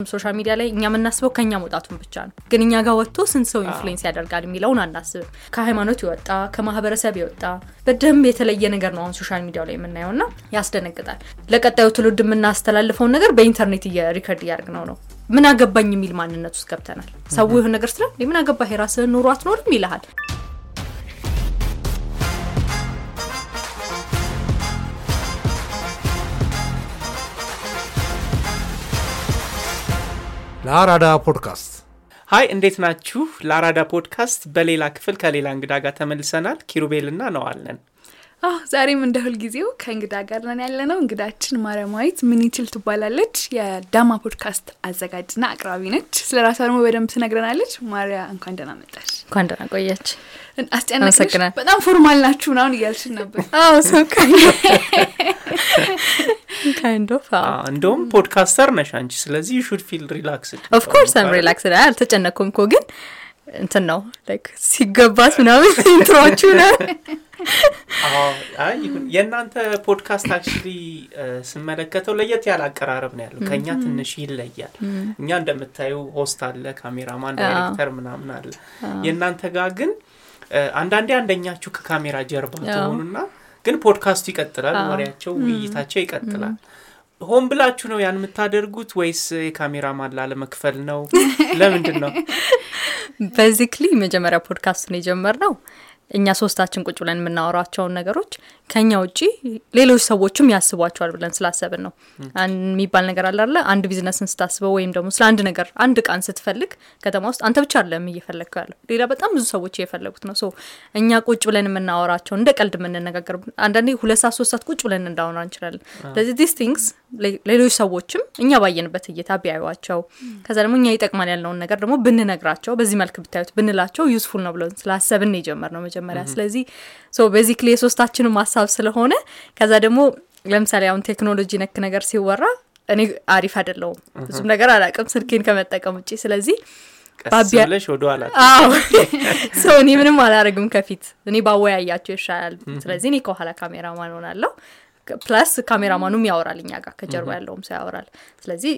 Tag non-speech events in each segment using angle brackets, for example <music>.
social media ላይ እኛ የምናስበው ከኛ መውጣቱን ብቻ ነው። ግን እኛ ጋር ወጥቶ ስንት ሰው influence ያደርጋል የሚለውን አናስብም። ከሃይማኖት የወጣ ከማህበረሰብ የወጣ በደንብ የተለየ ነገር ነው አሁን social media ው ላይ የምናየው ና ያስደነግጣል። ለቀጣዩ ትውልድ የምናስተላልፈውን ነገር በኢንተርኔት record እያደረግነው ነው። ምን አገባኝ የሚል ማንነት ውስጥ ገብተናል። ሰው ይሁን ነገር ስለ ምን አገባህ የራስህን ኑሮ አትኖርም ይልሃል። ለአራዳ ፖድካስት hi እንዴት ናችሁ? ለአራዳ ፖድካስት በሌላ ክፍል ከሌላ እንግዳ ጋር ተመልሰናል። ኪሩቤልና ነዋለን። አዎ ዛሬም እንደ ሁልጊዜው ከእንግዳ ጋር ነን ያለ ነው። እንግዳችን ማርያማዊት ምን ይችል ትባላለች። የዳማ ፖድካስት አዘጋጅና አቅራቢ ነች። ስለ ራሷ ደግሞ በደንብ ትነግረናለች። ማርያ እንኳን ደህና መጣሽ። እንኳን ደህና ቆያች። አስጨነቅሽ። በጣም formal ናችሁ ምናምን እያልሽን ነበር። አዎ ሰው እንደውም ፖድካስተር ነሽ አንቺ፣ ስለዚህ should feel relax። of course I'm relax አልተጨነኩም እኮ ግን እንትን ነው like ሲገባት ምናምን <laughs> intro ዎቹ ነው <laughs> የእናንተ ፖድካስት actually ስመለከተው ለየት ያለ አቀራረብ ነው ያለው። ከእኛ ትንሽ ይለያል። እኛ እንደምታዩ host አለ፣ cameraman፣ director ምናምን አለ። የእናንተ ጋር ግን አንዳንዴ አንደኛችሁ ከካሜራ ጀርባ ትሆኑና ግን ፖድካስቱ ይቀጥላል፣ ወሬያቸው፣ ውይይታቸው ይቀጥላል። ሆን ብላችሁ ነው ያን የምታደርጉት ወይስ የካሜራማን ላለመክፈል ነው? ለምንድን ነው? <laughs> basically መጀመሪያ ፖድካስቱን የጀመርነው እኛ ሶስታችን ቁጭ ብለን የምናወራቸውን ነገሮች ከኛ ውጪ ሌሎች ሰዎችም ያስቧቸዋል ብለን ስላሰብን ነው። የሚባል ነገር አለ? አንድ ቢዝነስን ስታስበው ወይም ደግሞ ስለ አንድ ነገር አንድ እቃን ስትፈልግ ከተማ ውስጥ አንተ ብቻ አይደለም እየፈለግከው ያለው ሌላ በጣም ብዙ ሰዎች እየፈለጉት ነው። so እኛ ቁጭ ብለን የምናወራቸው እንደ ቀልድ የምንነጋገር አንዳንዴ ሁለት ሰዓት ሶስት ሰዓት ቁጭ ብለን እንዳወራ እንችላለን። ስለዚህ these things ሌሎች ሰዎችም እኛ ባየንበት እይታ ቢያዩዋቸው ከዛ ደግሞ እኛ ይጠቅማል ያልነውን ነገር ደግሞ ብንነግራቸው በዚህ መልክ ብታዩት ብንላቸው useful ነው ብለን ስላሰብን የጀመር ነው መጀመሪያ። ስለዚህ so basically የሶስታችንም ሀሳብ ስለሆነ ከዛ ደግሞ ለምሳሌ አሁን ቴክኖሎጂ ነክ ነገር ሲወራ እኔ አሪፍ አይደለውም ብዙም ነገር አላውቅም ስልኬን ከመጠቀም ውጭ ስለዚህ ቀስ ባቢያ- ብለሽ ወደ ኋላ ሰው እኔ ምንም አላረግም ከፊት። እኔ ባወያያቸው ይሻላል። ስለዚህ እኔ ከኋላ ካሜራማን ሆናለሁ plus cameraman ኑም ያወራል እኛ ጋር ከጀርባ ያለውም ሰው ያወራል። ስለዚህ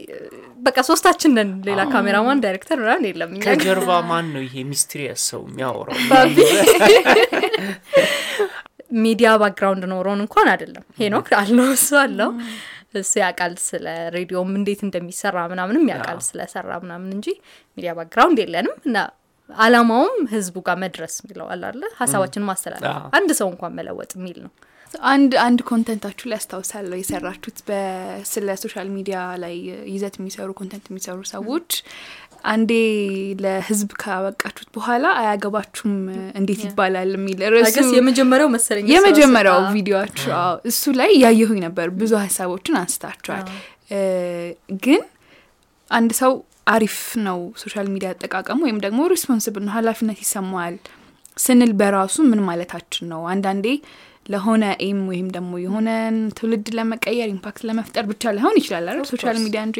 በቃ ሶስታችን ነን። ሌላ cameraman director ምናምን የለም ከጀርባ ማን ነው ይሄ mysterious ሰው የሚያወራው? <laughs> media background ኖሮን እንኳን አይደለም። ሄኖክ አለው እሱ አለው። እሱ ያውቃል ስለ ሬዲዮም እንዴት እንደሚሰራ ምናምንም ያውቃል ስለሰራ ምናምን እንጂ media background የለንም። እና አላማውም ህዝቡ ጋር መድረስ የሚለው አላለ ሀሳባችንን ማስተላለፍ። አንድ ሰው እንኳን መለወጥ የሚል ነው አንድ አንድ content ኣችሁ ላይ ያስታውሳለሁ የሰራችሁት ስለ social media ላይ ይዘት የሚሰሩ content የሚሰሩ ሰዎች አንዴ ለህዝብ ካበቃችሁት በኋላ አያገባችሁም እንዴት ይባላል የሚል ርዕሱ የመጀመሪያው መሰለኝ የመጀመሪያው ቪዲዮችሁ እሱ ላይ ያየሁኝ ነበር። ብዙ ሀሳቦችን አንስታችኋል። ግን አንድ ሰው አሪፍ ነው social media አጠቃቀሙ ወይም ደግሞ responsible ነው ኃላፊነት ይሰማዋል ስንል በራሱ ምን ማለታችን ነው? አንዳንዴ ለሆነ aim ወይም ደግሞ የሆነን ትውልድ ለመቀየር impact ለመፍጠር ብቻ ላይሆን ይችላል አይደል? social media እንጂ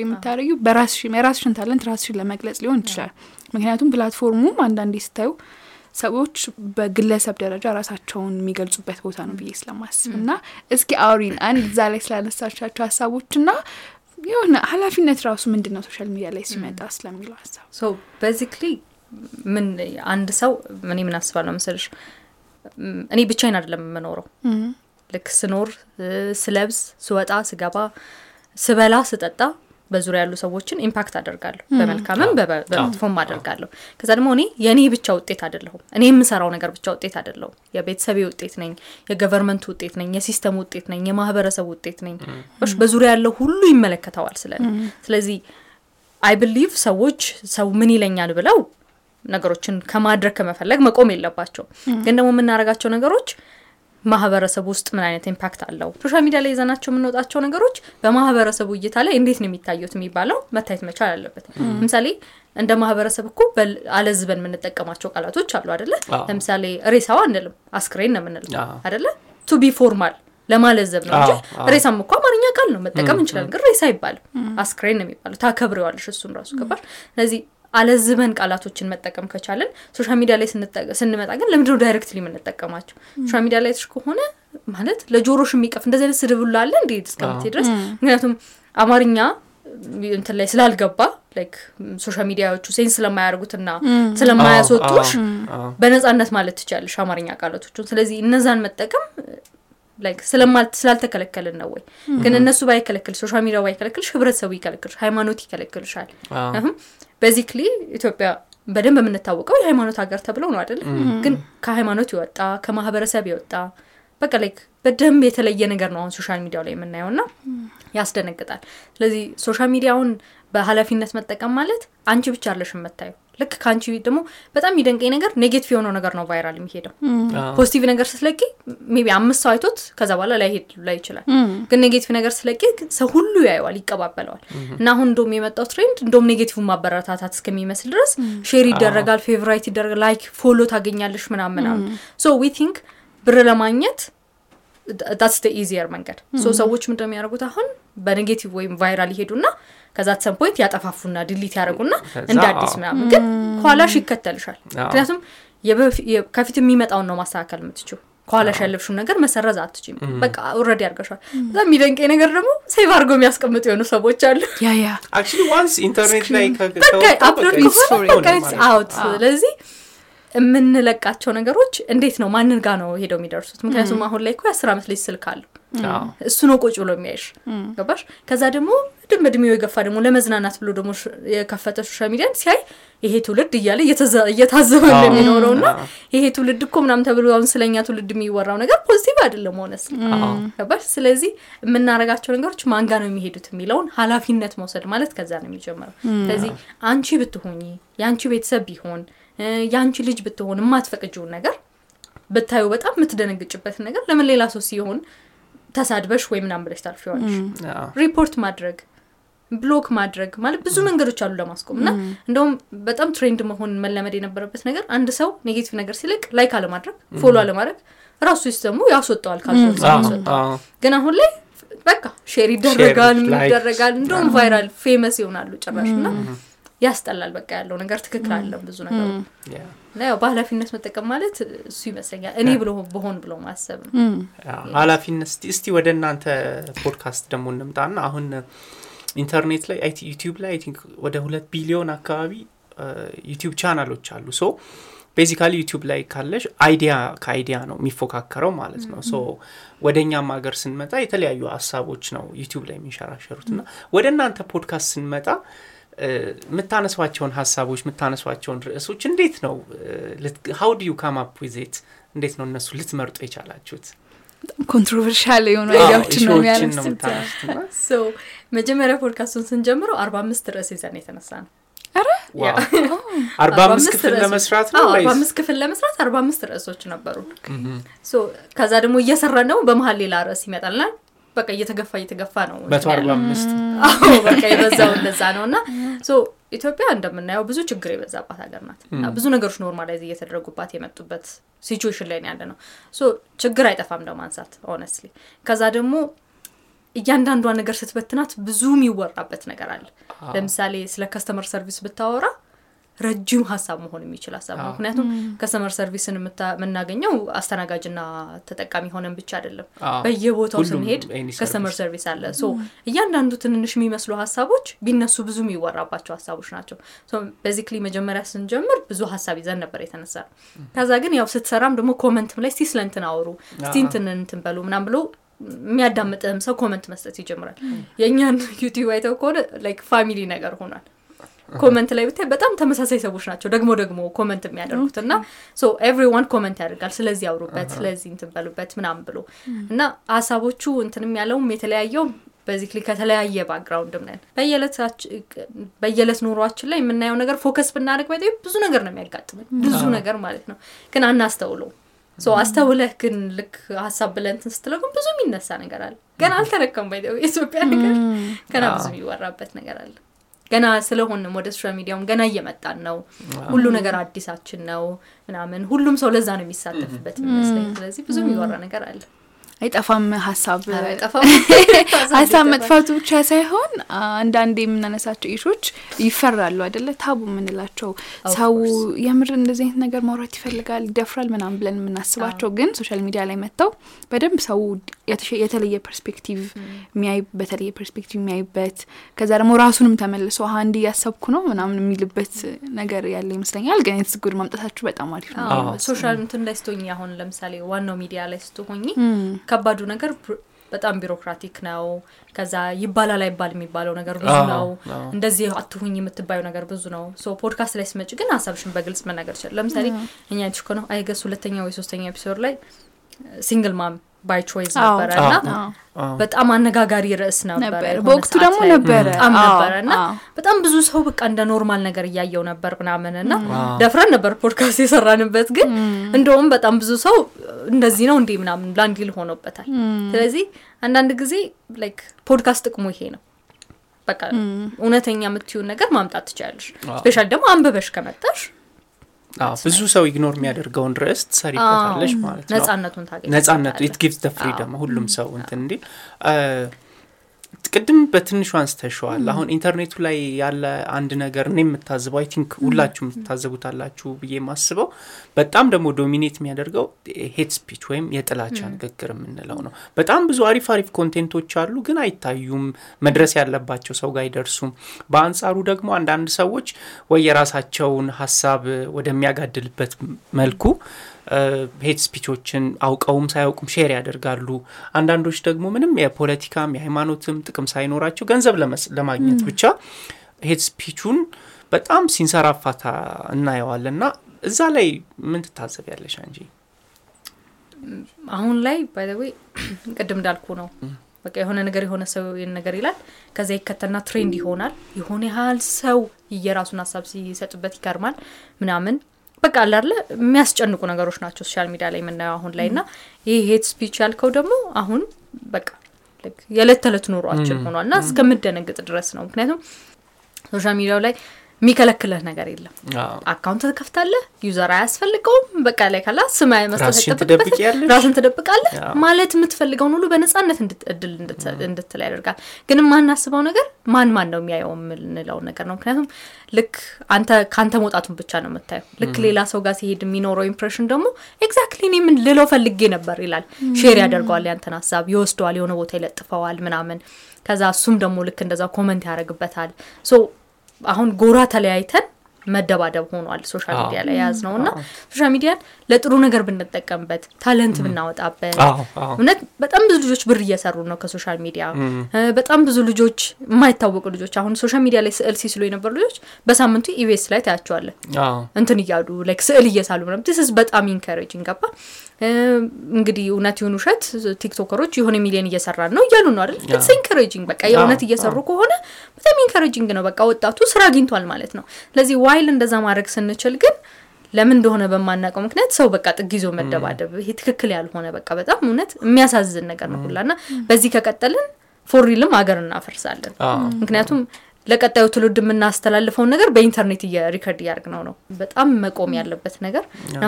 በራስሽን የራስሽን talent ራስሽን ለመግለጽ ሊሆን ይችላል። ምክንያቱም platform ኡም አንዳንዴ ስታዩ ሰዎች በግለሰብ ደረጃ ራሳቸውን የሚገልጹበት ቦታ ነው ብዬ ስለማስብ እና እስኪ አውሪን አንድ እዛ ላይ ስላነሳቻቸው ሀሳቦች እና የሆነ ኃላፊነት ራሱ ምንድን ነው social media ላይ ሲመጣ ስለሚለው ሀሳብ so basically ምን አንድ ሰው እኔ ምን አስባለሁ መሰለሽ? እኔ ብቻዬን አይደለም የምኖረው። ልክ ስኖር ስለብስ ስወጣ ስገባ ስበላ ስጠጣ በዙሪያ ያሉ ሰዎችን impact አደርጋለሁ። በመልካምም በመጥፎም አደርጋለሁ። ከዛ ደግሞ እኔ የእኔ ብቻ ውጤት አይደለሁም። እኔ የምሰራው ነገር ብቻ ውጤት አይደለሁም። የቤተሰቤ ውጤት ነኝ የ government ውጤት ነኝ የ system ውጤት ነኝ የማህበረሰብ ውጤት ነኝ። በዙሪያ ያለው ሁሉ ይመለከተዋል ስለ እኔ። ስለዚህ I believe ሰዎች ሰው ምን ይለኛል ብለው ነገሮችን ከማድረግ ከመፈለግ መቆም የለባቸው ግን ደግሞ የምናደርጋቸው ነገሮች ማህበረሰቡ ውስጥ ምን አይነት impact አለው? social media ላይ ይዘናቸው የምንወጣቸው ነገሮች በማህበረሰቡ እይታ ላይ እንዴት ነው የሚታዩት የሚባለው መታየት መቻል አለበት። ለምሳሌ እንደ ማህበረሰብ እኮ አለዝበን የምንጠቀማቸው ቃላቶች አሉ አደለ ለምሳሌ ሬሳዋ አንልም አስክሬን ነው የምንለው አደለ to be formal ለማለዘብ ነው እንጂ ሬሳም እኮ አማርኛ ቃል ነው መጠቀም እንችላለን ግን ሬሳ አይባልም። አስክሬን ነው የሚባለው። ታከብሬዋለሽ እሱን ራሱ ገባሽ? ስለዚህ አለዝበን ቃላቶችን መጠቀም ከቻለን social media ላይ ስንመጣ ግን ለምንድነው directly የምንጠቀማቸው social media ላይ ከሆነ ማለት ለጆሮሽ የሚቀፍ እንደዚህ አይነት ስድብ አለ እንዴ እስከምትሄድ ድረስ ምክንያቱም አማርኛ እንትን ላይ ስላልገባ like social media ዎቹ sense ስለማያደርጉትና ስለማያስወጡሽ በነጻነት ማለት ትችላለሽ አማርኛ ቃላቶቹን። ስለዚህ እነዛን መጠቀም like ስላልተከለከልን ነው ወይ? ግን እነሱ ባይከለክል social media ባይከለክልሽ ህብረተሰቡ ይከለክልሽ፣ ሃይማኖት ይከለክልሻል። basically ኢትዮጵያ በደንብ የምንታወቀው የሃይማኖት ሀገር ተብለው ነው አይደለም? ግን ከሃይማኖት የወጣ ከማህበረሰብ የወጣ በቃ like በደንብ የተለየ ነገር ነው አሁን social media ው ላይ የምናየው ና ያስደነግጣል። ስለዚህ social media ውን በኃላፊነት መጠቀም ማለት አንቺ ብቻ አለሽ የምታየው ልክ ከአንቺ ደግሞ በጣም የሚደንቀኝ ነገር negative የሆነው ነገር ነው viral የሚሄደው። positive ነገር ስትለቂ maybe አምስት ሰው አይቶት ከዛ በኋላ ላይሄድ ላይ ይችላል። ግን negative ነገር ስትለቂ ሰው ሁሉ ያየዋል፣ ይቀባበለዋል። እና አሁን እንደውም የመጣው trend እንደውም negative ን ማበረታታት እስከሚመስል ድረስ share ይደረጋል፣ favorite ይደረጋል፣ like follow ታገኛለሽ ምናምን so we think ብር ለማግኘት that's easier መንገድ። ሰዎች ምንድን ነው የሚያደርጉት አሁን በ negative ወይም viral ይሄዱና ከዛ some point ያጠፋፉና delete ያደርጉና ከዛ እንደ አዲስ ምናምን ግን ኋላሽ ይከተልሻል። ምክንያቱም ከፊት የሚመጣውን ነው ማስተካከል የምትችዪው። ከኋላሽ ያለፍሽውን ነገር መሰረዝ አትችዪም። በቃ already አድርገሻል። በጣም የሚደንቀኝ ነገር ደግሞ save አድርገው የሚያስቀምጡ የሆኑ ሰዎች አሉ። out። ስለዚህ የምንለቃቸው ነገሮች እንዴት ነው? ማንን ጋር ነው ሄደው የሚደርሱት? ምክንያቱም አሁን ላይ እኮ የአስር ዓመት ልጅ ስልክ አለው እሱ ነው ቁጭ ብሎ የሚያይሽ ገባሽ? ከዛ ደግሞ ድም እድሜው የገፋ ደግሞ ለመዝናናት ብሎ ደግሞ የከፈተ social media ን ሲያይ ይሄ ትውልድ እያለ እየታዘበ እንደሚኖረው ና አዎ። ይሄ ትውልድ እኮ ምናምን ተብሎ አሁን ስለኛ ትውልድ የሚወራው ነገር positive አይደለም honest ገባሽ? ስለዚህ የምናረጋቸው ነገሮች ማንጋ ነው የሚሄዱት የሚለውን ኃላፊነት መውሰድ ማለት ከዛ ነው የሚጀምረው። ስለዚህ አንቺ ብትሆኚ የአንቺ ቤተሰብ ቢሆን የአንቺ ልጅ ብትሆን የማትፈቅጂውን ነገር ብታዩ በጣም የምትደነግጭበትን ነገር ለምን ሌላ ሰው ሲሆን ተሳድበሽ ወይ ምናምን ብለሽ ታልፊዋለሽ። ሪፖርት ማድረግ block ማድረግ ማለት ብዙ መንገዶች አሉ ለማስቆም እና እንደውም በጣም trend መሆን መለመድ የነበረበት ነገር አንድ ሰው negative ነገር ሲለቅ like አለማድረግ follow አለማድረግ ራሱ system ኡ አዎ። ግን አሁን ላይ በቃ share ይደረጋል ምን ይደረጋል እንደውም viral famous ይሆናሉ ጭራሽ እና ያስጠላል በቃ ያለው ነገር ትክክል አይደለም ብዙ ነገሩ እና ያው በኃላፊነት መጠቀም ማለት እሱ ይመስለኛል። እኔ ብሎ በሆን ብሎ ማሰብ ነው። አዎ፣ ኃላፊነት እስቲ ወደ እናንተ ፖድካስት ደግሞ እንምጣና አሁን ኢንተርኔት ላይ I thi- ዩቲዩብ ላይ I think ወደ ሁለት ቢሊዮን አካባቢ ዩቲዩብ ቻናሎች አሉ። so basically ዩቲዩብ ላይ ካለሽ idea ከ idea ነው የሚፎካከረው ማለት ነው። so ወደ እኛም ሀገር ስንመጣ የተለያዩ ሀሳቦች ነው ዩቲዩብ ላይ የሚንሸራሸሩት። እና ወደ እናንተ ፖድካስት ስንመጣ የምታነሷቸውን ሀሳቦች የምታነሷቸውን ርዕሶች እንዴት ነው how do you come up with it እንዴት ነው እነሱ ልትመርጡ የቻላችሁት? controversial የሆኑ አዎ፣ idea ዎችን ነው ነው የሚያነሱት። <laughs> መጀመሪያ ፖድካስቱን ስንጀምረው አርባ አምስት ርዕስ ይዘን የተነሳ ነው wow። <laughs> አርባ አምስት ክፍል ለመስራት ነው አርባ? አምስት ክፍል ለመስራት አርባ አምስት ርዕሶች ነበሩ። so ከዛ ደግሞ እየሰራን ደግሞ በመሀል ሌላ ርዕስ ይመጣልና በቃ እየተገፋ እየተገፋ ነው መቶ አርባ አምስት አዎ በቃ የበዛው እንደዛ ነው። እና ኢትዮጵያ እንደምናየው ብዙ ችግር የበዛባት ሀገር ናት። ብዙ ነገሮች normalize እየተደረጉባት የመጡበት situation ላይ ያለ ነው። ችግር አይጠፋም ለማንሳት honestly ከዛ ደግሞ እያንዳንዷ ነገር ስትበትናት ብዙ የሚወራበት ነገር አለ። ለምሳሌ ስለ customer service ብታወራ ረጅም ሀሳብ መሆን የሚችል ሀሳብ ነው። ምክንያቱም customer service ን የምታ- የምናገኘው አስተናጋጅና ተጠቃሚ ሆነን ብቻ አይደለም። በየቦታው ስንሄድ customer service። service አለ። so እያንዳንዱ ትንንሽ የሚመስሉ ሀሳቦች ቢነሱ ብዙ የሚወራባቸው ሀሳቦች ናቸው። basically መጀመሪያ ስንጀምር ብዙ ሀሳብ ይዘን ነበር የተነሳ ነው ከዛ ግን ያው ስትሰራም ደግሞ comment ም ላይ እስቲ ስለ እንትን አውሩ እስቲ እንትን እንትን በሉ ምናም ብሎ የሚያዳምጥህም ሰው comment መስጠት ይጀምራል። የእኛን <laughs> ዩቲዩብ አይተው ከሆነ like family ነገር ሆኗል comment ላይ ብታይ በጣም ተመሳሳይ ሰዎች ናቸው ደግሞ ደግሞ comment የሚያደርጉት እና so everyone comment ያደርጋል ስለዚህ ያውሩበት ስለዚህ እንትን በሉበት ምናምን ብሎ እና ሀሳቦቹ እንትንም ያለውም የተለያየው basically ከተለያየ background ም ነን። በየዕለት ኑሯችን ላይ የምናየው ነገር focus ብናደርግ በጣም ብዙ ነገር ነው የሚያጋጥምን ብዙ ነገር ማለት ነው። ግን አናስተውለው so አስተውለህ ግን ልክ ሀሳብ ብለህ እንትን ስትለው ግን ብዙ የሚነሳ ነገር አለ። ገና አልተረከም ባይ የኢትዮጵያ ነገር። ገና ብዙ የሚወራበት ነገር አለ ገና ስለሆንም ወደ social media ውም ገና እየመጣን ነው። ሁሉ ነገር አዲሳችን ነው ምናምን። ሁሉም ሰው ለዛ ነው የሚሳተፍበት የሚመስለኝ። ስለዚህ ብዙ የሚወራ ነገር አለ። አይጠፋም ሀሳብ። አይጠፋም <laughs> ሀሳብ መጥፋቱ ብቻ ሳይሆን አንዳንድ የምናነሳቸው issue ኦች ይፈራሉ አይደለ? taboo የምንላቸው ሰው የምር እንደዚህ አይነት ነገር ማውራት ይፈልጋል ይደፍራል ምናምን ብለን የምናስባቸው ግን social media ላይ መጥተው በደንብ ሰው የተለየ perspective የሚያይ በተለየ perspective የሚያይበት ከዛ ደግሞ ራሱንም ተመልሶ ሀ እንዲ እያሰብኩ ነው ምናምን የሚልበት ነገር ያለ ይመስለኛል። ግን የትስ ጉድ ማምጣታችሁ በጣም አሪፍ ነው። social እንትን ላይ ስትሆኝ አሁን ለምሳሌ ዋናው ሚዲያ ላይ ስትሆኝ ከባዱ ነገር በጣም bureaucratic ነው። ከዛ ይባላል አይባል የሚባለው ነገር ብዙ ነው። እንደዚህ አትሁኝ የምትባዪው ነገር ብዙ ነው። so podcast ላይ ስትመጭ ግን ሀሳብሽን በግልጽ መናገር ይችላል። ለምሳሌ እኛ ትሽ ነው I guess ሁለተኛ ወይ ሶስተኛ episode ላይ single mom by choice ነበረ እና በጣም አነጋጋሪ ርዕስ ነበረ። በወቅቱ ደግሞ ነበረ። በጣም ነበረ እና በጣም ብዙ ሰው በቃ እንደ normal ነገር እያየው ነበር ምናምን እና ደፍረን ነበር ፖድካስት የሰራንበት። ግን እንደውም በጣም ብዙ ሰው እንደዚህ ነው እንዴ ምናምን ላንዲል ሆኖበታል። ስለዚህ አንዳንድ ጊዜ like podcast ጥቅሙ ይሄ ነው። በቃ እውነተኛ የምትይውን ነገር ማምጣት ትችላለሽ። special ደግሞ አንብበሽ ከመጣሽ ብዙ ሰው ignore የሚያደርገውን ርዕስ ትሰሪበታለሽ ማለት ነው። ነጻነቱን ታገኝ ነጻነቱ it gives freedom ሁሉም ሰው እንትን እንዲል ቅድም በትንሹ አንስተሸዋል። አሁን ኢንተርኔቱ ላይ ያለ አንድ ነገር እኔ የምታዝበው I think ሁላችሁ ትታዘቡታላችሁ ብዬ የማስበው በጣም ደግሞ dominate የሚያደርገው hate speech ወይም የጥላቻ ንግግር የምንለው ነው። በጣም ብዙ አሪፍ አሪፍ content ኦች አሉ፣ ግን አይታዩም፣ መድረስ ያለባቸው ሰው ጋር አይደርሱም። በአንጻሩ ደግሞ አንዳንድ ሰዎች ወይ የራሳቸውን ሀሳብ ወደሚያጋድልበት መልኩ hate speech ኦችን አውቀውም ሳያውቁም share ያደርጋሉ። አንዳንዶች ደግሞ ምንም የፖለቲካም የሃይማኖትም ጥቅም ሳይኖራቸው ገንዘብ ለማግኘት ብቻ hate speech ኡን በጣም ሲንሰራፋ እናየዋለን። እና እዛ ላይ ምን ትታዘቢያለሽ አንጂ? አሁን ላይ by the way <clears throat> ቅድም እንዳልኩ ነው በቃ የሆነ ነገር የሆነ ሰው ነገር ይላል፣ ከዛ ይከተልና trend ይሆናል። የሆነ ያህል ሰው የራሱን ሀሳብ ሲሰጥበት ይከርማል ምናምን በቃ አላለ የሚያስጨንቁ ነገሮች ናቸው social media ላይ የምናየው አሁን ላይ እና ይህ hate speech ያልከው ደግሞ አሁን በቃ የዕለት ተዕለት ኑሯችን ሆኗል እና እስከምደነግጥ ድረስ ነው። ምክንያቱም social media ው ላይ የሚከለክልህ ነገር የለም። account ትከፍታለህ፣ user አያስፈልገውም። በቃ ላይ ካላ ስም መስጠት ራስን ትደብቃለህ። ማለት የምትፈልገውን ሁሉ በነጻነት እድል እንድትል ያደርጋል። ግን የማናስበው ነገር ማን ማን ነው የሚያየው የምንለው ነገር ነው። ምክንያቱም ልክ አንተ ከአንተ መውጣቱን ብቻ ነው የምታየው። ልክ ሌላ ሰው ጋር ሲሄድ የሚኖረው impression ደግሞ exactly እኔ ምን ልለው ፈልጌ ነበር ይላል። share ያደርገዋል፣ ያንተን ሀሳብ ይወስደዋል፣ የሆነ ቦታ ይለጥፈዋል ምናምን። ከዛ እሱም ደግሞ ልክ እንደዛ comment ያደርግበታል so አሁን ጎራ ተለያይተን መደባደብ ሆኗል social media ላይ የያዝ ነው እና social media ን ለጥሩ ነገር ብንጠቀምበት talent ብናወጣበት እውነት በጣም ብዙ ልጆች ብር እየሰሩ ነው ከ social media በጣም ብዙ ልጆች የማይታወቁ ልጆች አሁን social media ላይ ስዕል ሲስሉ የነበሩ ልጆች በሳምንቱ ኢቢኤስ ላይ ታያቸዋለን እንትን እያሉ like ስዕል እየሳሉ ምናምን። በጣም encouraging ገባ እንግዲህ እውነት ይሁን ውሸት TikToker ኦች የሆነ ሚሊዮን እየሰራን ነው እያሉ ነው አይደል? it's encouraging በቃ የእውነት እየሰሩ ከሆነ በጣም encouraging ነው በቃ ወጣቱ ስራ አግኝቷል ማለት ነው። ስለዚህ while እንደዛ ማድረግ ስንችል ግን ለምን እንደሆነ በማናውቀው ምክንያት ሰው በቃ ጥግ ይዞ መደባደብ ይሄ ትክክል ያልሆነ በቃ በጣም እውነት የሚያሳዝን ነገር ነው ሁላ። and በዚህ ከቀጠልን for real ም ሀገር እናፈርሳለን። ምክንያቱም ለቀጣዩ ትውልድ የምናስተላልፈውን ነገር በ internet record እያደርግ ነው ነው። በጣም መቆም ያለበት ነገር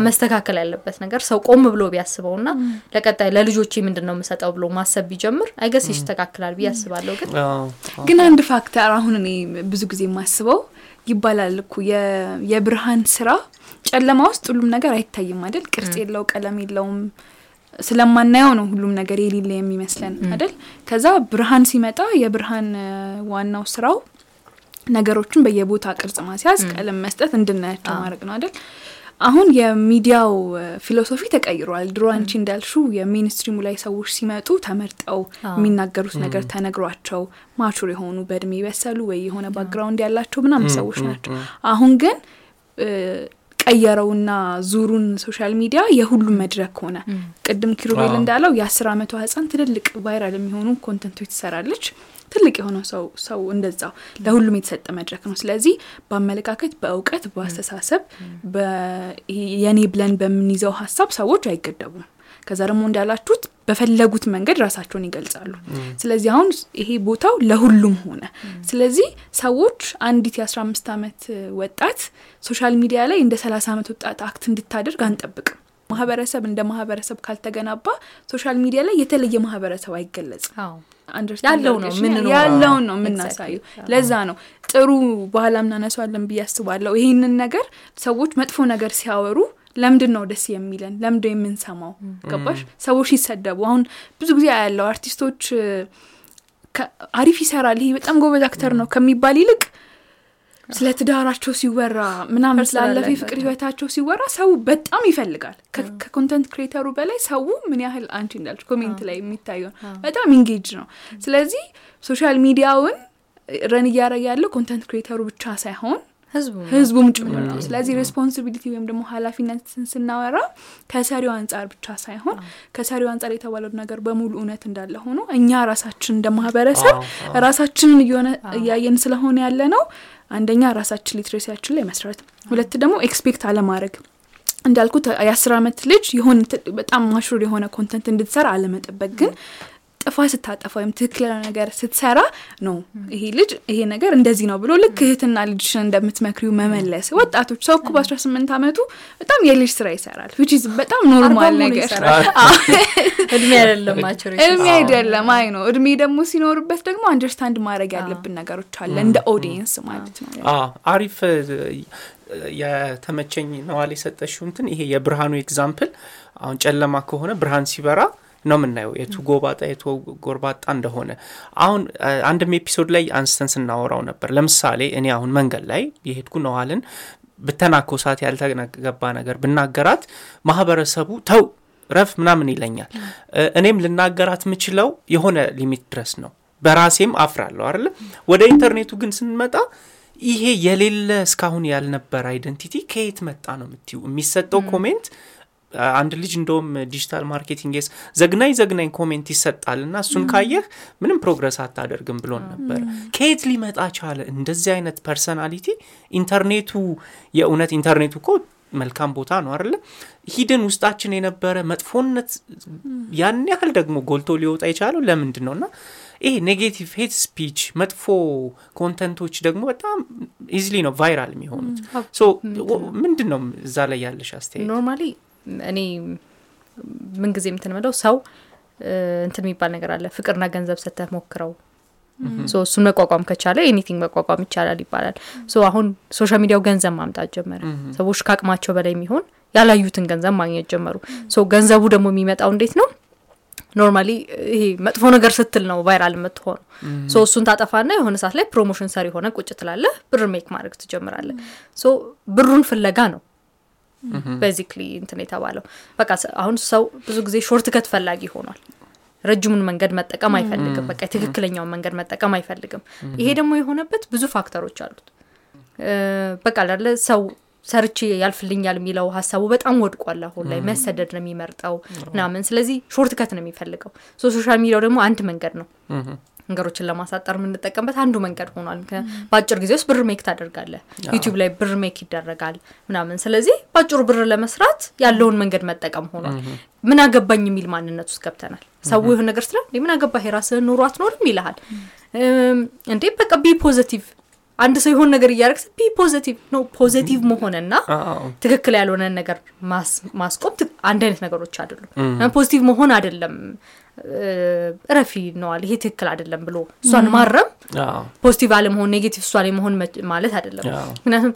መስተካከል ያለበት ነገር ሰው ቆም ብሎ ቢያስበው and ለቀጣይ ለልጆቼ ምንድን ነው የምሰጠው ብሎ ማሰብ ቢጀምር I guess ይስተካክላል ብዬ አስባለሁ። ግን ግን አንድ factor አሁን እኔ ብዙ ጊዜ የማስበው ይባላል እኮ የብርሃን ስራ ጨለማ ውስጥ ሁሉም ነገር አይታይም አይደል? ቅርጽ የለው ቀለም የለውም። ስለማናየው ነው ሁሉም ነገር የሌለ የሚመስለን አይደል? ከዛ ብርሃን ሲመጣ የብርሃን ዋናው ስራው ነገሮችን በየቦታ ቅርጽ ማስያዝ ቀለም መስጠት እንድናያቸው ማድረግ ነው አይደል? አሁን የሚዲያው philosophy ተቀይሯል። ድሮ አንቺ እንዳልሽው ሜይንስትሪሙ ላይ ሰዎች ሲመጡ ተመርጠው የሚናገሩት ነገር ተነግሯቸው mature የሆኑ በእድሜ የበሰሉ ወይ የሆነ background ያላቸው ምናምን ሰዎች ናቸው። አሁን ግን ቀየረውና ዙሩን social media የሁሉም መድረክ ሆነ። ቅድም ኪሩቤል እንዳለው የአስር አመቷ ህጻን ትልልቅ viral የሚሆኑ content ኦች ትሰራለች ትልቅ የሆነው ሰው ሰው እንደዛው ለሁሉም የተሰጠ መድረክ ነው። ስለዚህ በአመለካከት በእውቀት በአስተሳሰብ የኔ ብለን በምንይዘው ሀሳብ ሰዎች አይገደቡም። ከዛ ደግሞ እንዳላችሁት በፈለጉት መንገድ ራሳቸውን ይገልጻሉ። ስለዚህ አሁን ይሄ ቦታው ለሁሉም ሆነ። ስለዚህ ሰዎች አንዲት የአስራ አምስት አመት ወጣት social media ላይ እንደ ሰላሳ አመት ወጣት act እንድታደርግ አንጠብቅም ማህበረሰብ እንደ ማህበረሰብ ካልተገናባ social media ላይ የተለየ ማህበረሰብ አይገለጽም። ያለው ነው ያለውን ነው የምናሳየው። ለዛ ነው ጥሩ በኋላ እናነሷለን ብዬ አስባለሁ። ይህንን ነገር ሰዎች መጥፎ ነገር ሲያወሩ ለምንድን ነው ደስ የሚለን? ለምንድን ነው የምንሰማው? ገባሽ? ሰዎች ሲሰደቡ አሁን ብዙ ጊዜ ያለው አርቲስቶች አሪፍ ይሰራል ይሄ በጣም ጎበዝ actor ነው ከሚባል ይልቅ ስለ ትዳራቸው ሲወራ ምናምን ስላለፈ የፍቅር በጣም። ህይወታቸው ሲወራ ሰው በጣም ይፈልጋል። ከ- ከ content creator ኡ በላይ ሰው ምን ያህል አንቺ እንዳልሽ comment ላይ የሚታየውን በጣም engage ነው። ስለዚህ social media ውን run እያረገ ያለው content creator ኡ ብቻ ሳይሆን ህዝቡም ጭምር ነው። ስለዚህ responsibility ወይም ደግሞ ኃላፊነትን ስናወራ ከሰሪው አንጻር ብቻ ሳይሆን ከሰሪው አንጻር የተባለው ነገር በሙሉ እውነት እንዳለ ሆኖ እኛ ራሳችን እንደ ማህበረሰብ ራሳችንን እየሆነ እያየን ስለሆነ ያለ ነው። አንደኛ ራሳችን literacy ያችን ላይ መስራት፣ ሁለት ደግሞ expect አለማድረግ። እንዳልኩት የአስር አመት ልጅ የሆነ በጣም mature የሆነ content እንድትሰራ አለመጠበቅ ግን ጥፋት ስታጠፋ ወይም ትክክል ያልሆነ ነገር ስትሰራ ነው ይሄ ልጅ ይሄ ነገር እንደዚህ ነው ብሎ ልክ እህትና ልጅሽን እንደምትመክሪው መመለስ። ወጣቶች ሰው እኮ በአስራ ስምንት አመቱ በጣም የልጅ ስራ ይሰራል which is በጣም normal ነገር <laughs> እድሜ አይደለም maturity እድሜ አይደለም። አይ ነው። እድሜ ደግሞ ሲኖርበት ደግሞ understand ማድረግ ያለብን ነገሮች አለ እንደ audience ማለት ነው። አዎ። አሪፍ የተመቸኝ ነዋል የሰጠሽው እንትን ይሄ የብርሃኑ example አሁን ጨለማ ከሆነ ብርሃን ሲበራ ነው የምናየው የቱ ጎባጣ የቱ ጎርባጣ እንደሆነ። አሁን አንድም episode ላይ አንስተን ስናወራው ነበር። ለምሳሌ እኔ አሁን መንገድ ላይ እየሄድኩ ነዋልን ብተናኮሳት ያልተገባ ነገር ብናገራት ማህበረሰቡ ተው ረፍ ምናምን ይለኛል። እኔም ልናገራት የምችለው የሆነ limit ድረስ ነው። በራሴም አፍራለሁ አይደለ። ወደ ኢንተርኔቱ ግን ስንመጣ ይሄ የሌለ እስካሁን ያልነበረ identity ከየት መጣ ነው የምትዩ የሚሰጠው comment አንድ ልጅ እንደውም digital marketing ስ ዘግናኝ ዘግናኝ comment ይሰጣል እና እሱን ካየህ ምንም progress አታደርግም ብሎን ነበር። ከየት ሊመጣ ቻለ እንደዚህ አይነት personality? ኢንተርኔቱ የእውነት ኢንተርኔቱ እኮ መልካም ቦታ ነው አይደለ? hidden ውስጣችን የነበረ መጥፎነት ያን ያህል ደግሞ ጎልቶ ሊወጣ የቻለው ለምንድን ነው? እና ይሄ negative hate speech መጥፎ content ኦች ደግሞ በጣም easily ነው viral የሚሆኑት። ምንድን ነው እዛ ላይ ያለሽ አስተያየት? normally እኔ ምን ጊዜ የምትንምለው ሰው እንትን የሚባል ነገር አለ ፍቅርና ገንዘብ ሰተህ ሞክረው እሱን መቋቋም ከቻለ anything መቋቋም ይቻላል ይባላል። so አሁን social media ው ገንዘብ ማምጣት ጀመረ። ሰዎች ከአቅማቸው በላይ የሚሆን ያላዩትን ገንዘብ ማግኘት ጀመሩ። so ገንዘቡ ደግሞ የሚመጣው እንዴት ነው? normally ይሄ መጥፎ ነገር ስትል ነው viral የምትሆነው። so እሱን ታጠፋና የሆነ ሰዓት ላይ promotion ሰሪ ሆነ ቁጭ ትላለህ፣ ብር make ማድረግ ትጀምራለህ። so ብሩን ፍለጋ ነው basically እንትን የተባለው በቃ አሁን ሰው ብዙ ጊዜ shortcut ፈላጊ ሆኗል። ረጅሙን መንገድ መጠቀም አይፈልግም። በቃ የትክክለኛውን መንገድ መጠቀም አይፈልግም። ይሄ ደግሞ የሆነበት ብዙ factor ኦች አሉት። በቃ ላለ ሰው ሰርቼ ያልፍልኛል የሚለው ሀሳቡ በጣም ወድቋል። አሁን ላይ መሰደድ ነው የሚመርጠው ምናምን። ስለዚህ shortcut ነው የሚፈልገው። social media ው ደግሞ አንድ መንገድ ነው ነገሮችን ለማሳጠር የምንጠቀምበት አንዱ መንገድ ሆኗል። ምክንያ- በአጭር ጊዜ ውስጥ ብር make ታደርጋለህ። ዩቲዩብ ላይ ብር make ይደረጋል ምናምን። ስለዚህ በአጭሩ ብር ለመስራት ያለውን መንገድ መጠቀም ሆኗል። ምን አገባኝ የሚል ማንነት ውስጥ ገብተናል። ሰው ይሁን ነገር ስለ ምን አገባህ የራስህን ኑሮ አትኖርም ይልሃል። እንዴ በቃ be positive አንድ ሰው የሆነ ነገር እያደረገ be positive ነው። positive መሆንና ትክክል ያልሆነን ነገር ማስ- ማስቆም አንድ አይነት ነገሮች አይደሉም። positive መሆን አይደለም እረፊ ነዋል ይሄ ትክክል አይደለም ብሎ እሷን ማረም positive አለመሆን negative እሷ ላይ መሆን ማለት አይደለም። ምክንያቱም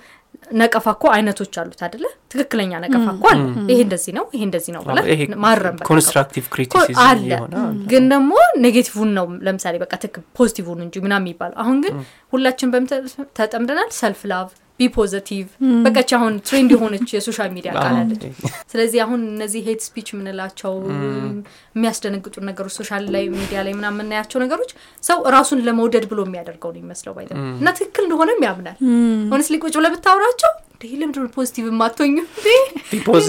ነቀፋ እኮ አይነቶች አሉት አይደለ? ትክክለኛ ነቀፋ እኮ አለ። ይሄ እንደዚህ ነው፣ ይሄ እንደዚህ ነው ይሄ ማረም አለ። ግን ደግሞ negative ን ነው ለምሳሌ በቃ ትክ positive ን እንጂ ምናምን የሚባለው አሁን ግን ሁላችን በምን ተ- ተጠምደናል። self love be positive በቃች አሁን trend የሆነች የ social media ቃል አለች። ስለዚህ አሁን እነዚህ hate speech የምንላቸው የሚያስደነግጡ ነገሮች social ላይ ሚዲያ ላይ ምናምን የምናያቸው ነገሮች ሰው ራሱን ለመውደድ ብሎ የሚያደርገው ነው ይመስለው ባይ እና ትክክል እንደሆነም ያምናል። honestly ቁጭ ብለህ ብታወራቸው ለምንድን ነው positive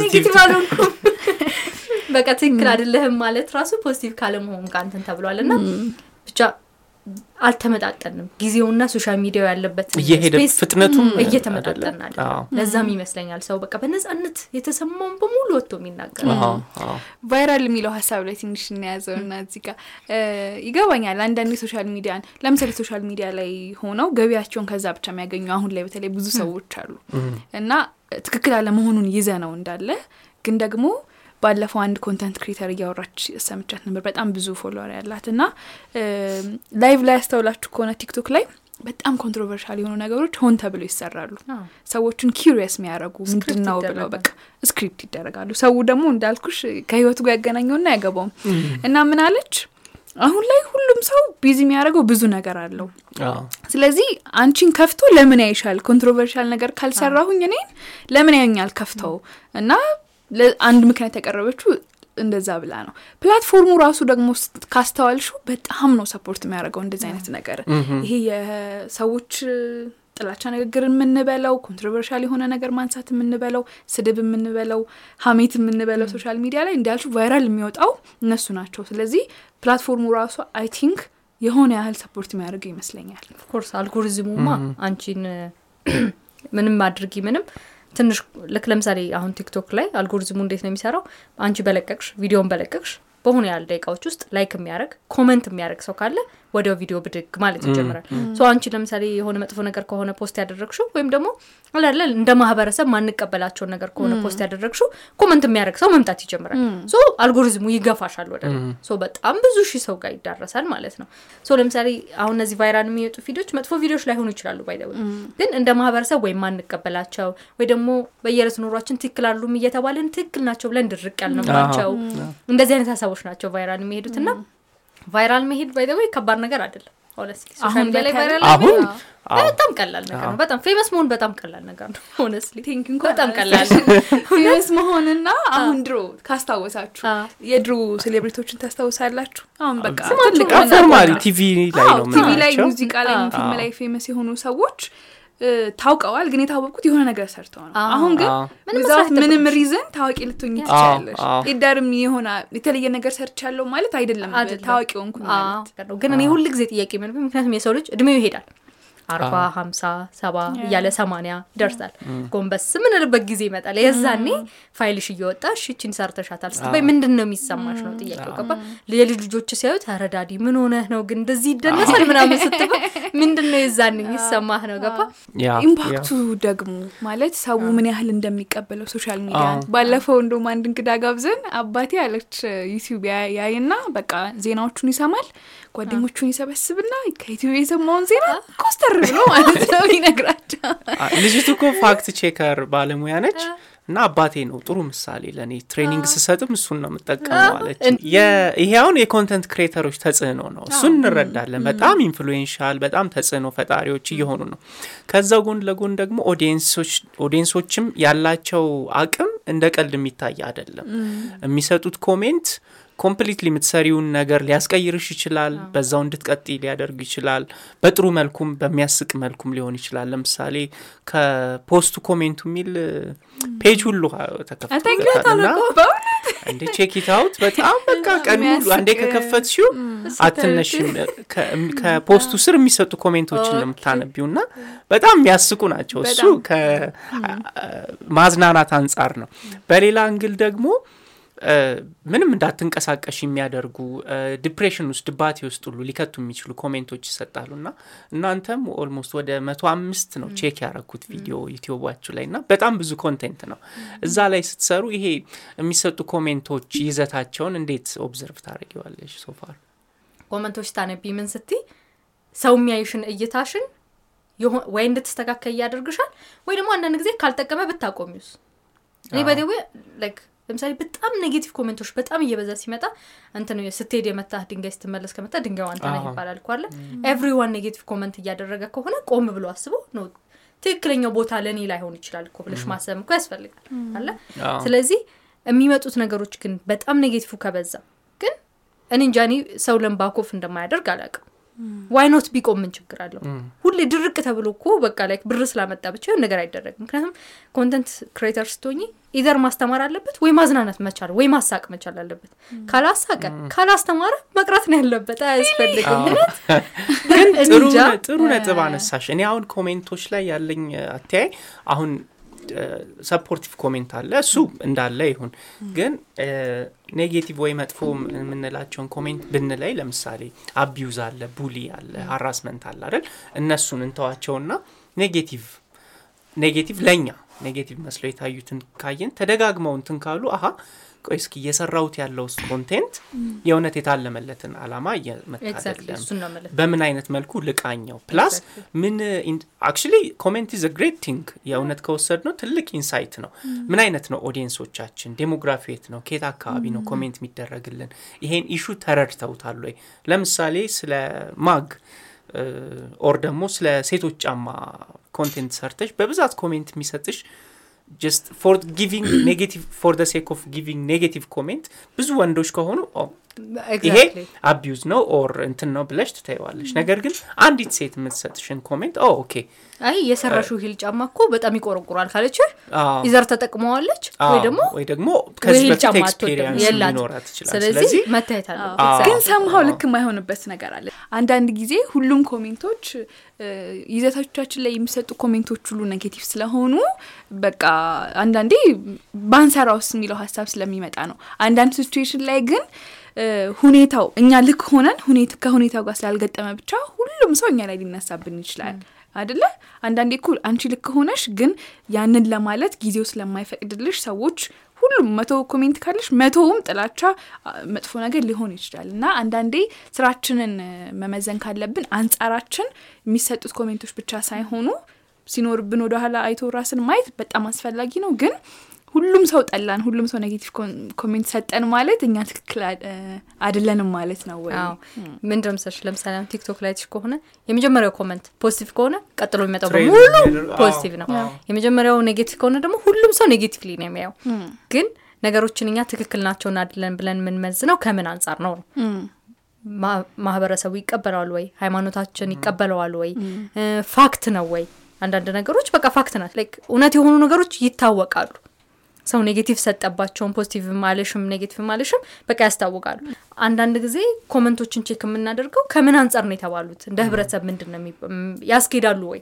negative አልሆንኩም። በቃ ትክክል አይደለህም ማለት ራሱ positive ካለመሆን ጋር እንትን ተብሏል። እና ብቻ አልተመጣጠንም። ጊዜውና social media ው ያለበት እየሄደ pace ፍጥነቱም እየተመጣጠን ለዛም ይመስለኛል ሰው በቃ በነጻነት የተሰማውን በሙሉ ወጥቶ የሚናገር viral የሚለው ሀሳብ ላይ ትንሽ እናያዘው እና እዚህ ጋር ይገባኛል። አንዳንዴ social media ን ለምሳሌ social media ላይ ሆነው ገቢያቸውን ከዛ ብቻ የሚያገኙ አሁን ላይ በተለይ ብዙ ሰዎች አሉ። እና ትክክል አለመሆኑን ይዘ ነው እንዳለ ግን ደግሞ ባለፈው አንድ content creator እያወራች ሰምቻት ነበር። በጣም ብዙ follower ያላት እና live ላይ ያስተውላችሁ ከሆነ ቲክቶክ ላይ በጣም controversial የሆኑ ነገሮች ሆን ተብለው ይሰራሉ። ሰዎቹን curious የሚያደርጉ ምንድን ነው ብለው በቃ script ይደረጋሉ። ሰው ደግሞ እንዳልኩሽ ከህይወቱ ጋር ያገናኘውና አያገባውም እና ምን አለች አሁን ላይ ሁሉም ሰው busy የሚያደርገው ብዙ ነገር አለው። ስለዚህ አንቺን ከፍቶ ለምን ያይሻል? controversial ነገር ካልሰራሁኝ እኔን ለምን ያዩኛል ከፍተው እና አንድ ምክንያት ያቀረበችው እንደዛ ብላ ነው። platform ኡ ራሱ ደግሞ ካስተዋልሹ በጣም ነው support የሚያደርገው እንደዚህ አይነት ነገር ይሄ የሰዎች ጥላቻ ንግግር የምንበለው controversial የሆነ ነገር ማንሳት የምንበለው ስድብ የምንበለው ሀሜት የምንበለው social media ላይ እንዳልሹ viral የሚወጣው እነሱ ናቸው። ስለዚህ platform ኡ ራሱ I think የሆነ ያህል support የሚያደርገው ይመስለኛል። of course algorithm ኡማ አንቺን <clears throat> ምንም አድርጊ ምንም ትንሽ ልክ ለምሳሌ አሁን ቲክቶክ ላይ አልጎሪዝሙ እንዴት ነው የሚሰራው? አንቺ በለቀቅሽ ቪዲዮን በለቀቅሽ በሆነ ያህል ደቂቃዎች ውስጥ like የሚያደርግ comment የሚያደርግ ሰው ካለ ወዲያው ቪዲዮ ብድግ ማለት ይጀምራል። so አንቺ ለምሳሌ የሆነ መጥፎ ነገር ከሆነ post ያደረግሽው ወይም ደግሞ አላለ እንደ ማህበረሰብ ማንቀበላቸውን ነገር ከሆነ post ያደረግሽው comment የሚያደርግ ሰው መምጣት ይጀምራል። so algorithm ኡ ይገፋሻል ወደ so በጣም ብዙ ሺህ ሰው ጋር ይዳረሳል ማለት ነው። so ለምሳሌ አሁን እነዚህ viral የሚወጡ ቪዲዮች መጥፎ ቪዲዮች ላይሆኑ ይችላሉ by the way ግን እንደ ማህበረሰብ ወይም ማንቀበላቸው ወይ ደግሞ በየዕለት ኑሯችን ትክክል አይደሉም እየተባልን ትክክል ናቸው ብለን ድርቅ ያልንባቸው እንደዚህ አይነት ሀሳቦች ናቸው viral የሚሄዱት እና viral መሄድ by the way ከባድ ነገር አይደለም። አሁን በጣም ቀላል ነገር ነው። በጣም famous መሆን በጣም ቀላል ነገር ነው። honestly በጣም ቀላል famous <laughs> መሆንና አሁን ድሮ ካስታወሳችሁ የድሮ celebrity ኦችን ታስታውሳላችሁ? አሁን በቃ ቲቪ ላይ ሙዚቃ ላይ ፊልም ላይ famous የሆኑ ሰዎች ታውቀዋል፣ ግን የታወቁት የሆነ ነገር ሰርተው ነው። አሁን ግን ዊዛውት ምንም ሪዝን ታዋቂ ልትሆኝ ትችላለሽ። ኢዳርም የሆነ የተለየ ነገር ሰርቻለሁ ማለት አይደለም። ታዋቂ ሆንኩ ማለት። ግን እኔ ሁል ጊዜ ጥያቄ ምክንያቱም የሰው ልጅ እድሜው ይሄዳል አርባ ሀምሳ ሰባ እያለ ሰማንያ ይደርሳል። ጎንበስ ምንልበት ጊዜ ይመጣል። የዛኔ ፋይልሽ እየወጣ ሽችን ሰርተሻታል ስትባይ ምንድን ነው የሚሰማሽ ነው ጥያቄው። ገባ የልጅ ልጆች ሲያዩት ረዳዲ ምን ሆነህ ነው ግን እንደዚህ ይደነሳል ምናምን ስትባይ ምንድን ነው የዛኔ የሚሰማህ ነው። ገባ impact ኡ ደግሞ ማለት ሰው ምን ያህል እንደሚቀበለው social media። ባለፈው እንደውም አንድ እንግዳ ጋብዘን አባቴ ያለች ዩቲዩብ ያይና በቃ ዜናዎቹን ይሰማል ጓደኞቹን ይሰበስብና ከኢትዮጵያ የሰማውን ዜና ኮስተር ብሎ ማለት ነው <laughs> ይነግራቸው። ልጅቱ እኮ fact checker ባለሙያ ነች እና አባቴ ነው ጥሩ ምሳሌ ለእኔ training ስሰጥም እሱን ነው የምጠቀመው አለች። ይሄ አሁን የ content creator ኦች ተጽዕኖ ነው፣ እሱን እንረዳለን። በጣም influential፣ በጣም ተጽዕኖ ፈጣሪዎች እየሆኑ ነው። ከዛው ጎን ለጎን ደግሞ audience ኦችም ያላቸው አቅም እንደ ቀልድ የሚታይ አይደለም። የሚሰጡት comment completely የምትሰሪውን ነገር ሊያስቀይርሽ ይችላል። በዛው እንድትቀጥይ ሊያደርግ ይችላል። በጥሩ መልኩም በሚያስቅ መልኩም ሊሆን ይችላል። ለምሳሌ ከ post ኡ comment ኡ የሚል page ሁሉ ተከፍቶለታልና እንደ out በጣም በቃ <laughs> ቀን ሙሉ አንዴ ከከፈት ሲሁ አትነሽም። ከ post ኡ ስር የሚሰጡ comment ኦችን ነው የምታነቢው እና በጣም የሚያስቁ ናቸው። እሱ ከማዝናናት አንጻር ነው። በሌላ angle ደግሞ ምንም እንዳትንቀሳቀሽ የሚያደርጉ depression ውስጥ ድባቴ ውስጥ ሁሉ ሊከቱ የሚችሉ comment ኦች ይሰጣሉ። እና እናንተም almost ወደ መቶ አምስት ነው check ያረኩት ቪዲዮ YouTube ኣችሁ ላይ እና በጣም ብዙ content ነው። እዛ ላይ ስትሰሩ ይሄ የሚሰጡ ኮሜንቶች ይዘታቸውን እንዴት ኦብዘርቭ ታደርጊዋለሽ ሶፋር ኮመንቶች ታነቢ ምን ስቲ ሰው የሚያዩሽን እይታሽን ወይ እንድትስተካከል እያደርግሻል ወይ ደግሞ አንዳንድ ጊዜ ካልጠቀመ ብታቆሚውስ? እኔ በደዌ ላይክ ለምሳሌ በጣም ኔጌቲቭ ኮሜንቶች በጣም እየበዛ ሲመጣ እንትን ስትሄድ የመታ ድንጋይ ስትመለስ ከመጣ ድንጋዩ አንተ ነህ ይባላል እኳለ ኤቭሪዋን ኔጌቲቭ ኮመንት እያደረገ ከሆነ ቆም ብሎ አስቦ ነው። ትክክለኛው ቦታ ለእኔ ላይሆን ይችላል እኮ ብለሽ ማሰብ እኮ ያስፈልጋል አለ። ስለዚህ የሚመጡት ነገሮች ግን በጣም negative ከበዛ ግን እኔ እንጃ እኔ ሰው ለምን back off እንደማያደርግ አላውቅም why not ቢቆም ምን ችግር አለው? ሁሌ ድርቅ ተብሎ እኮ በቃ ላይ ብር ስላመጣ ብቻ ነገር አይደረግም። ምክንያቱም content creator ስትሆኝ either ማስተማር አለበት ወይ ማዝናናት መቻል ወይ ማሳቅ መቻል አለበት። ካላሳቀ ካላስተማረ መቅረት ነው ያለበት። አያስፈልግም። ግን ጥሩ ነጥብ አነሳሽ። እኔ አሁን comment ኦች ላይ ያለኝ አተያይ አሁን supportive comment አለ። እሱ እንዳለ ይሁን። ግን negative ወይ መጥፎ የምንላቸውን comment ብንለይ ለምሳሌ abuse አለ bully አለ harassment አለ አይደል? እነሱን እንተዋቸውና negative negative ለእኛ negative መስለው የታዩትን ካየን ተደጋግመው እንትን ካሉ አሀ ቆይ እስኪ እየሰራሁት ያለው content የእውነት የታለመለትን አላማ እየመታ exactly አይደለም። እሱን ነው የምልህ። በምን አይነት መልኩ ልቃኘው? plus ምን actually comment is great thing የእውነት ከወሰድነው ትልቅ insight ነው። ምን አይነት ነው audience ኦቻችን demography የት ነው? ከየት አካባቢ ነው comment የሚደረግልን? ይሄን issue ተረድተውታል ወይ? ለምሳሌ ስለ mug or ደግሞ ስለ ሴቶች ጫማ content ሰርተሽ በብዛት comment የሚሰጥሽ just for giving negative for the sake of giving negative comment ብዙ ወንዶች ከሆኑ ኦ ይሄ abuse ነው or እንትን ነው ብለሽ ትታይዋለሽ ነገር ግን አንዲት ሴት የምትሰጥሽን comment ኦ okay አይ የሰራሽው heel ጫማ እኮ በጣም ይቆረቁራል ካለች user ተጠቅመዋለች ወይ ደግሞ ወይ ደግሞ ከዚህ በፊት experience ሊኖራት ይችላል። ስለዚህ መታየት አዎ። ግን Exactly. ሰምሀው ልክ የማይሆንበት ነገር አለ። አንዳንድ ጊዜ ሁሉም comment ኦች ይዘቶቻችን ላይ የሚሰጡ comment ኦች ሁሉ negative ስለሆኑ በቃ አንዳንዴ ባንሰራውስ የሚለው ሀሳብ ስለሚመጣ ነው። አንዳንድ situation ላይ ግን ሁኔታው እኛ ልክ ሆነን ሁኔታ ከሁኔታው ጋር ስላልገጠመ ብቻ ሁሉም ሰው እኛ ላይ ሊነሳብን ይችላል። አደለ አንዳንዴ እኮ አንቺ ልክ ሆነሽ ግን ያንን ለማለት ጊዜው ስለማይፈቅድልሽ ሰዎች ሁሉም መቶ comment ካለሽ መቶውም ጥላቻ መጥፎ ነገር ሊሆን ይችላል። እና አንዳንዴ ስራችንን መመዘን ካለብን አንጻራችን የሚሰጡት comment ኦች ብቻ ሳይሆኑ ሲኖርብን ወደኋላ አይቶ ራስን ማየት በጣም አስፈላጊ ነው። ግን ሁሉም ሰው ጠላን ሁሉም ሰው negative comment ሰጠን ማለት እኛ ትክክል አይደለንም ማለት ነው ወይ? ምንድን መሰለሽ ለምሳሌ አሁን TikTok ላይ ከሆነ የመጀመሪያው comment positive ከሆነ ቀጥሎ የሚመጣው በሙሉ positive ነው። የመጀመሪያው negative ከሆነ ደግሞ ሁሉም ሰው negatively ነው የሚያየው። ግን ነገሮችን እኛ ትክክል ናቸውን አይደለን ብለን የምንመዝነው ከምን አንጻር ነው? ማህበረሰቡ ይቀበለዋል ወይ? ሃይማኖታችን ይቀበለዋል ወይ? fact ነው ወይ? አንዳንድ ነገሮች በቃ fact ናት። like እውነት የሆኑ ነገሮች ይታወቃሉ ሰው negative ሰጠባቸውን positive ማለሽም negative ማለሽም በቃ ያስታውቃሉ። አንዳንድ ጊዜ comment ኦችን check የምናደርገው ከምን አንጻር ነው የተባሉት? እንደ ህብረተሰብ ምንድን ነው ያስኬዳሉ ወይ?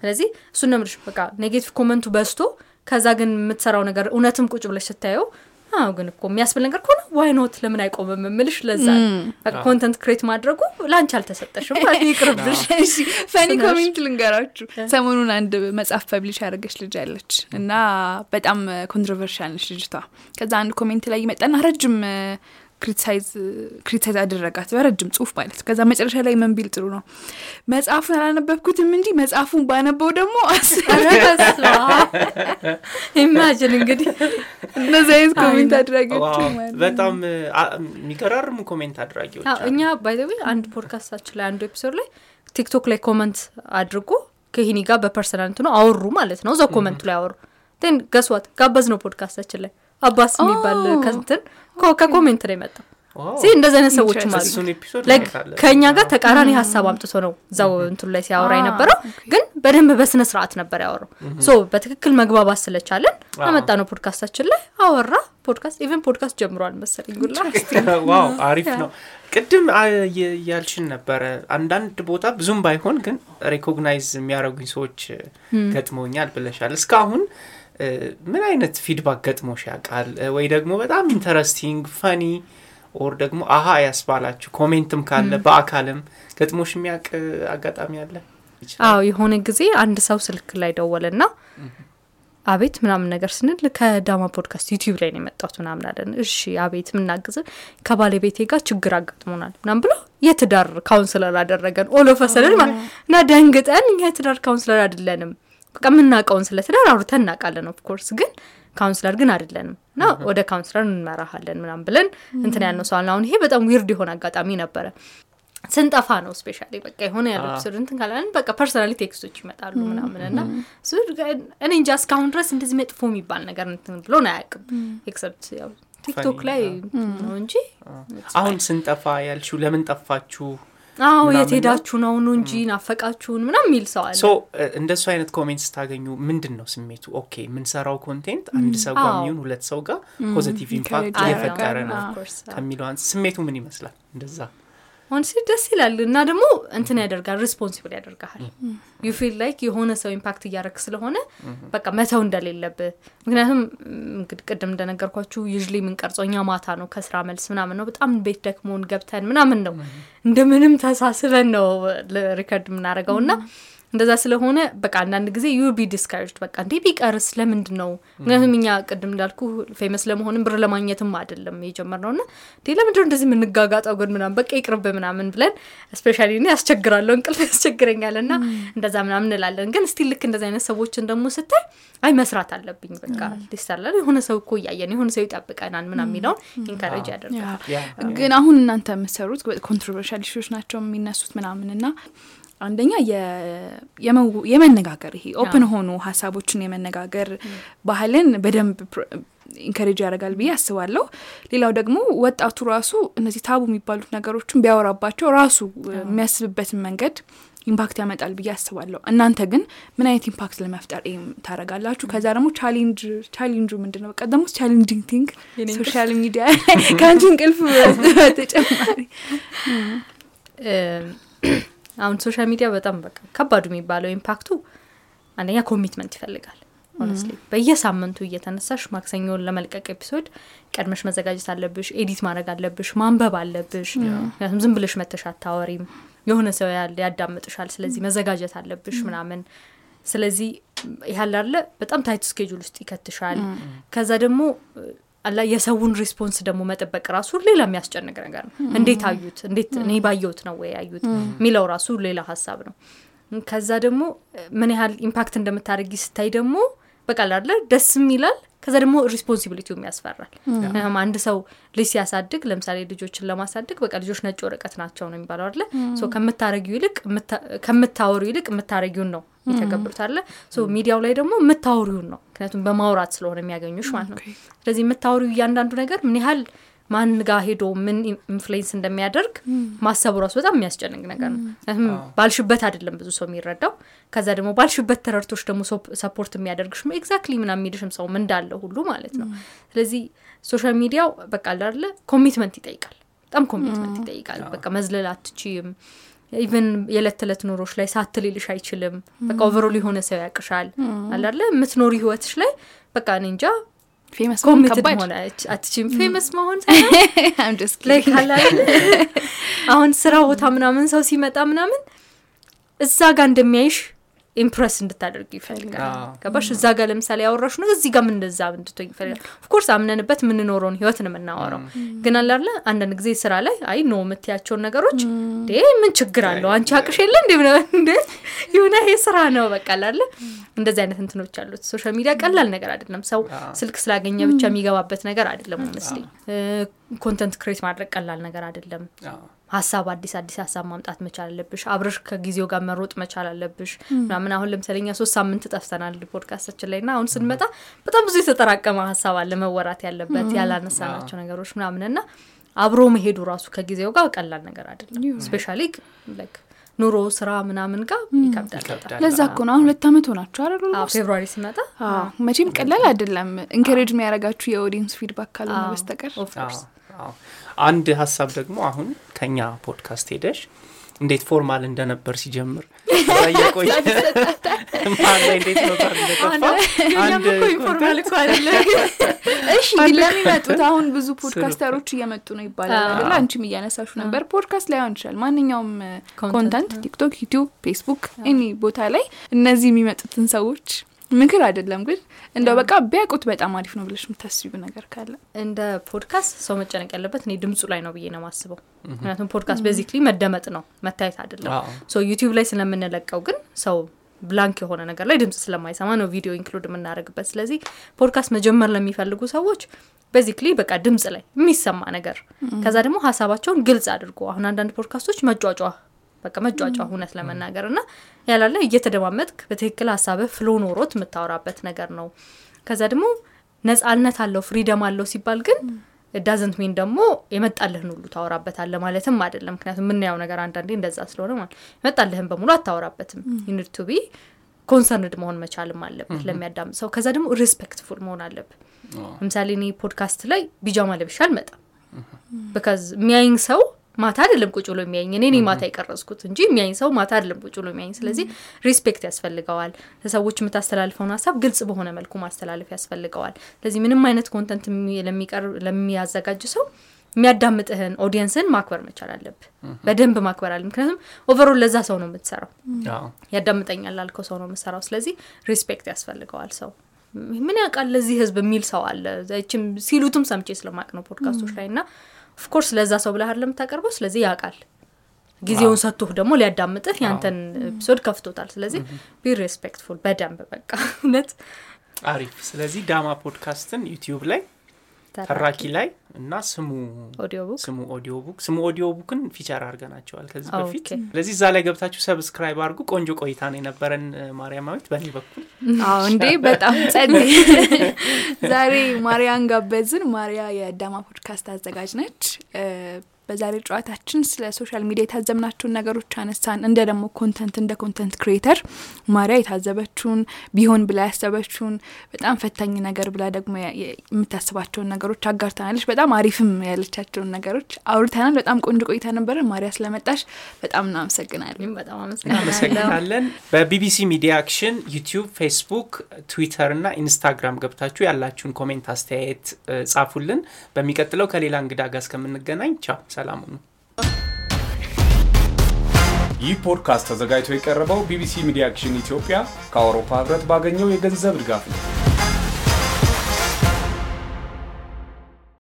ስለዚህ እሱን ነው የምልሽ። በቃ negative comment ኡ በዝቶ ከዛ ግን የምትሰራው ነገር እውነትም ቁጭ ብለሽ ስታየው አዎ ግን እኮ የሚያስብል ነገር ከሆነ why not ለምን አይቆምም የምልሽ? ለዛ content create ማድረግ ለአንቺ አልተሰጠሽም። ይቅርብሽ። እሺ funny comment ልንገራችሁ። ሰሞኑን አንድ መጽሐፍ publish ያደረገች ልጅ አለች እና በጣም controversial ነች ልጅቷ። ከዛ አንድ comment ላይ ይመጣና ረጅም criticize criticize አደረጋት። በረጅም ጽሁፍ ማለት ነው። ከዛ መጨረሻ ላይ ምን ቢል ጥሩ ነው? መጽሐፉን አላነበብኩትም እንጂ መጽሐፉን ባነበው ደግሞ imagine እንግዲህ እነዚህ አይነት ኮሜንት አድራጊዎች ነው። በጣም የሚገራርሙ comment አድራጊዎች እኛ by the way አንድ ፖድካስታችን ላይ አንዱ episode ላይ TikTok ላይ comment አድርጎ ከሂኒ ጋር በ personal እንትኑ አወሩ ማለት ነው። እዛው comment ኡ ላይ አወሩ። እና guess what ጋበዝነው podcast አችን ላይ አባስ የሚባል ኮ- ከ comment ነው የመጣው። see እንደዚህ አይነት ሰዎችም አሉ። ከእኛ ጋር ተቃራኒ ሀሳብ አምጥቶ ነው እዛው እንትኑ ላይ ሲያወራ የነበረው። ግን በደንብ በስነ ስርዓት ነበር ያወራው። so በትክክል መግባባት ስለቻለን አመጣ ነው ፖድካስታችን ላይ አወራ። podcast even podcast ጀምሯል መሰለኝ ጉላ <laughs> አሪፍ ነው። ቅድም ያልሽን ነበረ። አንዳንድ ቦታ ብዙም ባይሆን ግን recognize የሚያደርጉኝ ሰዎች ገጥመውኛል ብለሻል። እስካሁን ምን አይነት feedback ገጥሞሽ ያውቃል? ወይ ደግሞ በጣም interesting funny or ደግሞ አሀ ያስባላችሁ comment ም ካለ በአካልም ገጥሞሽ የሚያውቅ አጋጣሚ አለ? አዎ የሆነ ጊዜ አንድ ሰው ስልክ ላይ ደወለና አቤት ምናምን ነገር ስንል ከዳማ podcast YouTube ላይ ነው የመጣሁት ምናምን አለን። እሺ አቤት ምናግዝ ከባለቤቴ ጋር ችግር አጋጥሞናል ምናምን ብሎ የትዳር counselor አደረገን። ኦሎፈሰልን እና ደንግጠን የትዳር counselor አይደለንም በቃ የምናውቀውን ስለ ትዳር አውርተን እናውቃለን of course ግን counselor ግን አይደለንም እና ወደ counselor እንመራሃለን ምናምን ብለን እንትን ያልነው አለ። አሁን ይሄ በጣም weird የሆነ አጋጣሚ ነበረ። ስንጠፋ ነው specially በቃ የሆነ ያለው እንትን ካላለን በቃ personally text ኦች ይመጣሉ ምናምን እና እኔ እንጃ እስካሁን ድረስ እንደዚህ መጥፎ የሚባል ነገር እንትን ብሎን አያውቅም። except ያው TikTok ላይ ነው እንጂ አሁን ስንጠፋ ያልሽው ለምን ጠፋችሁ? አዎ የት ሄዳችሁ ነው? ነው እንጂ ናፈቃችሁን ምናምን የሚል ሰው አለ። እንደሱ አይነት comment ስታገኙ ምንድን ነው ስሜቱ? okay የምንሰራው content አንድ ሰው ጋር የሚሆን ሁለት ሰው ጋር positive impact እየፈጠረ ነው ከሚለው ስሜቱ ምን ይመስላል? እንደዛ ሆን ሲል ደስ ይላል እና ደግሞ እንትን ያደርጋል responsible ያደርግሃል። you feel like የሆነ ሰው impact እያደረግ ስለሆነ በቃ መተው እንደሌለብህ። ምክንያቱም ም፣ እንግዲህ ቅድም እንደነገርኳችሁ usually የምንቀርጸው እኛ ማታ ነው ከስራ መልስ ምናምን ነው። በጣም ቤት ደክሞን ገብተን ምናምን ነው። እንደምንም ተሳስበን ነው record የምናደርገው እና እንደዛ ስለሆነ በቃ አንዳንድ ጊዜ you be discouraged በቃ እንዴ ቢቀርስ ለምንድን ነው ምክንያቱም እኛ ቅድም እንዳልኩ famous ለመሆንም ብር ለማግኘትም አይደለም የጀመርነው እና እንዴ ለምንድነው እንደዚህ የምንጋጋጠው ግን ምናምን በቃ ይቅርብ ምናምን ብለን specially እኔ ያስቸግራለሁ እንቅልፍ <laughs> ያስቸግረኛል እና እንደዛ ምናምን እንላለን። ግን still ልክ እንደዚህ አይነት ሰዎችን ደግሞ ስታይ አይ መስራት አለብኝ በቃ ሊሰራል። የሆነ ሰው እኮ እያየን የሆነ ሰው ይጠብቀናል ምናምን የሚለውን encourage ያደርጋል። ግን አሁን እናንተ የምትሰሩት controversial issue ዎች ናቸው የሚነሱት ምናምን እና አንደኛ የመነጋገር ይሄ open የሆኑ ሀሳቦችን የመነጋገር ባህልን በደንብ encourage ያደርጋል ብዬ አስባለሁ። ሌላው ደግሞ ወጣቱ ራሱ እነዚህ taboo የሚባሉት ነገሮችን ቢያወራባቸው ራሱ የሚያስብበትን መንገድ impact ያመጣል ብዬ አስባለሁ። እናንተ ግን ምን አይነት impact ለመፍጠር ታደርጋላችሁ? ከዛ ደግሞ ቻሌንጅ ቻሌንጁ ምንድን ነው? በቃ ደግሞ challenging thing social media <laughs> ከአንቺ እንቅልፍ በተጨማሪ አሁን social media በጣም በቃ ከባዱ የሚባለው impact ኡ አንደኛ commitment ይፈልጋል። honestly በየሳምንቱ እየተነሳሽ ማክሰኞ ለመልቀቅ episode ቀድመሽ መዘጋጀት አለብሽ edit ማድረግ አለብሽ ማንበብ አለብሽ። ምክንያቱም ዝም ብለሽ መተሽ አታወሪም። የሆነ ሰው ያለ ያዳምጥሻል ስለዚህ መዘጋጀት አለብሽ ምናምን። ስለዚህ ያለ አለ በጣም tight schedule ውስጥ ይከትሻል። ከዛ ደግሞ አላ የሰውን response ደግሞ መጠበቅ ራሱ ሌላ የሚያስጨንቅ ነገር ነው። እንዴት አዩት? እንዴት እኔ ባየሁት ነው ወይ ያዩት? የሚለው ራሱ ሌላ ሀሳብ ነው። ከዛ ደግሞ ምን ያህል impact እንደምታደርጊ ስታይ ደግሞ በቃ ላለ ደስም ይላል ከዛ ደግሞ responsibility ውም ያስፈራል አንድ ሰው ልጅ ሲያሳድግ ለምሳሌ ልጆችን ለማሳደግ በቃ ልጆች ነጭ ወረቀት ናቸው ነው የሚባለው አለ ከምታረጊው ይልቅ ከምታወሪው ይልቅ የምታረጊውን ነው አለ? so ሚዲያው ላይ ደግሞ የምታወሪውን ነው። ምክንያቱም በማውራት ስለሆነ የሚያገኙሽ ማለት ነው። ስለዚህ የምታወሪው እያንዳንዱ ነገር ምን ያህል ማን ጋር ሄዶ ምን influence እንደሚያደርግ ማሰቡ ራሱ በጣም የሚያስጨንቅ ነገር ነው። ምክንያቱም ባልሽበት አይደለም ብዙ ሰው የሚረዳው። ከዛ ደግሞ ባልሽበት ተረድቶች ደግሞ support የሚያደርግሽ exactly ምና የሚልሽም ሰውም እንዳለ ሁሉ ማለት ነው። ስለዚህ social media ው በቃ አለ commitment ይጠይቃል። በጣም commitment ይጠይቃል። በቃ መዝለል አትችይም even የዕለት ተዕለት ኑሮሽ ላይ ሳትልልሽ አይችልም። በቃ overall የሆነ ሰው ያውቅሻል። አላለ የምትኖሪ ህይወትሽ ላይ በቃ እኔ እንጃ committed መሆን famous መሆን <laughs> አሁን ስራ ቦታ ምናምን ሰው ሲመጣ ምናምን እዛ ጋር እንደሚያይሽ impress እንድታደርግ ይፈልጋል። ገባሽ? እዛ ጋር ለምሳሌ ያወራሽውን እዚህ ጋር እንደዛ እንድትሆኝ ይፈልጋል? of course አምነንበት የምንኖረውን ህይወት ነው የምናወራው። ግን አላለ አንዳንድ ጊዜ ስራ ላይ I know የምትያቸውን ነገሮች እንዴ ምን ችግር አለው? አንቺ አውቀሽ የለ እንዴ ምናምን እንዴ? የሆነ ይሄ ስራ ነው በቃ አላለ እንደዚህ አይነት እንትኖች አሉት። social media ቀላል ነገር አይደለም። ሰው ስልክ ስላገኘ ብቻ የሚገባበት ነገር አይደለም። መስለኝ content create ማድረግ ቀላል ነገር አይደለም ሀሳብ አዲስ አዲስ ሀሳብ ማምጣት መቻል አለብሽ። አብረሽ ከጊዜው ጋር መሮጥ መቻል አለብሽ። ምናምን አሁን ለምሳሌ እኛ ሶስት ሳምንት ጠፍተናል ፖድካስታችን ላይ እና አሁን ስንመጣ በጣም ብዙ የተጠራቀመ ሀሳብ አለ መወራት ያለበት ያላነሳናቸው ነገሮች ምናምን እና አብሮ መሄዱ ራሱ ከጊዜው ጋር ቀላል ነገር አይደለም። specially like ኑሮ ስራ ምናምን ጋር ይከብዳል። ለዛ እኮ ነው። አሁን ሁለት አመት ሆናችሁ አይደል? February ሲመጣ አዎ፣ መቼም ቀላል አይደለም። encourage የሚያደርጋችሁ የ audience feedback ካልሆነ አዎ፣ በስተቀር አንድ ሀሳብ ደግሞ አሁን ከኛ ፖድካስት ሄደሽ እንዴት formal እንደነበር ሲጀምር እንዴት ለሚመጡት? አሁን ብዙ podcaster ኦች እየመጡ ነው ይባላል አይደለ አንቺም እያነሳሹ ነበር። ፖድካስት ላይሆን ይችላል። ማንኛውም content፣ content ቲክቶክ ዩቲዩብ ፌስቡክ any ቦታ ላይ እነዚህ የሚመጡትን ሰዎች ምክር አይደለም ግን እንደው በቃ ቢያውቁት በጣም አሪፍ ነው ብለሽ የምታስቢው ነገር ካለ? እንደ ፖድካስት ሰው መጨነቅ ያለበት እኔ ድምፁ ላይ ነው ብዬ ነው ማስበው ምክንያቱም podcast basically መደመጥ ነው መታየት አይደለም። so ዩቲዩብ ላይ ስለምንለቀው ግን ሰው blank የሆነ ነገር ላይ ድምጽ ስለማይሰማ ነው ቪዲዮ include የምናደርግበት። ስለዚህ ፖድካስት መጀመር ለሚፈልጉ ሰዎች basically በቃ ድምጽ ላይ የሚሰማ ነገር ከዛ ደግሞ ሀሳባቸውን ግልጽ አድርጎ አሁን አንዳንድ ፖድካስቶች መንጫጫት በቃ መንጫጫት እውነት ለመናገር እና ያላለ እየተደማመጥክ በትክክል ሀሳብህ flow ኖሮት የምታወራበት ነገር ነው። ከዛ ደግሞ ነጻነት አለው freedom አለው ሲባል ግን doesn't mean ደግሞ የመጣልህን ሁሉ ታወራበታለህ ማለትም አይደለም። ምክንያቱም የምናየው ነገር አንዳንዴ እንደዛ ስለሆነ ማለት የመጣልህን በሙሉ አታወራበትም። you need to be concerned መሆን መቻልም አለብህ ለሚያዳምጥ ሰው። ከዛ ደግሞ respectful መሆን አለብህ። ለምሳሌ እኔ ፖድካስት ላይ ቢጃማ ለብሼ አልመጣም። because የሚያይኝ ሰው ማታ አይደለም ቁጭ ብሎ የሚያይኝ እኔ እኔ ማታ የቀረጽኩት እንጂ የሚያይኝ ሰው ማታ አይደለም ቁጭ ብሎ የሚያይኝ ስለዚህ respect ያስፈልገዋል። ለሰዎች የምታስተላልፈውን ሀሳብ ግልጽ በሆነ መልኩ ማስተላለፍ ያስፈልገዋል። ስለዚህ ምንም አይነት content ለሚቀርብ ለሚያዘጋጅ ሰው የሚያዳምጥህን ኦዲየንስን ማክበር መቻል አለብህ። በደንብ ማክበር አለ ምክንያቱም overall ለዛ ሰው ነው የምትሰራው። ያዳምጠኛል ላልከው ሰው ነው የምሰራው ስለዚህ respect ያስፈልገዋል ሰው። ምን ያውቃል ለዚህ ህዝብ የሚል ሰው አለ። ሲሉትም ሰምቼ ስለማውቅ ነው ፖድካስቶች ላይ እና of course ለዛ ሰው ብለህ ለምታቀርበው ስለዚህ ያውቃል። ጊዜውን ሰጥቶህ ደግሞ ሊያዳምጥህ ያንተን episode ከፍቶታል። ስለዚህ be respectful በደንብ በቃ። እውነት? አሪፍ። ስለዚህ ዳማ ፖድካስትን ዩቲዩብ ላይ ተራኪ ላይ እና ስሙ ስሙ audio book ስሙ audio book ን feature አድርገናቸዋል ከዚህ okay። በፊት ስለዚህ እዛ ላይ ገብታችሁ subscribe አድርጉ። ቆንጆ ቆይታ ነው የነበረን ማርያማዊት በእኔ በኩል። <laughs> አዎ እንዴ በጣም ጸድ <laughs> ዛሬ ማሪያን ጋበዝን። ማሪያ የዳማ ፖድካስት አዘጋጅ ነች በዛሬ ጨዋታችን ስለ social media የታዘብናቸውን ነገሮች አነሳን። እንደ ደግሞ content እንደ content creator ማሪያ የታዘበችውን ቢሆን ብላ ያሰበችውን በጣም ፈታኝ ነገር ብላ ደግሞ የምታስባቸውን ነገሮች አጋርተናለች። በጣም አሪፍም ያለቻቸውን ነገሮች አውርተናል። በጣም ቆንጆ ቆይታ ነበረ ማሪያ ስለመጣሽ በጣም እናመሰግናለን። በጣም አመሰግናለሁ። እናመሰግናለን። በቢቢሲ ሚዲያ አክሽን ዩቲዩብ ፌስቡክ ትዊተር እና ኢንስታግራም ገብታችሁ ያላችሁን comment አስተያየት እ፣ ጻፉልን። በሚቀጥለው ከሌላ እንግዳ ጋር እስከምንገናኝ ቻው ሰላም ሁኑ ይህ ፖድካስት ተዘጋጅቶ የቀረበው ቢቢሲ ሚዲያ አክሽን ኢትዮጵያ ከአውሮፓ ህብረት ባገኘው የገንዘብ ድጋፍ ነው።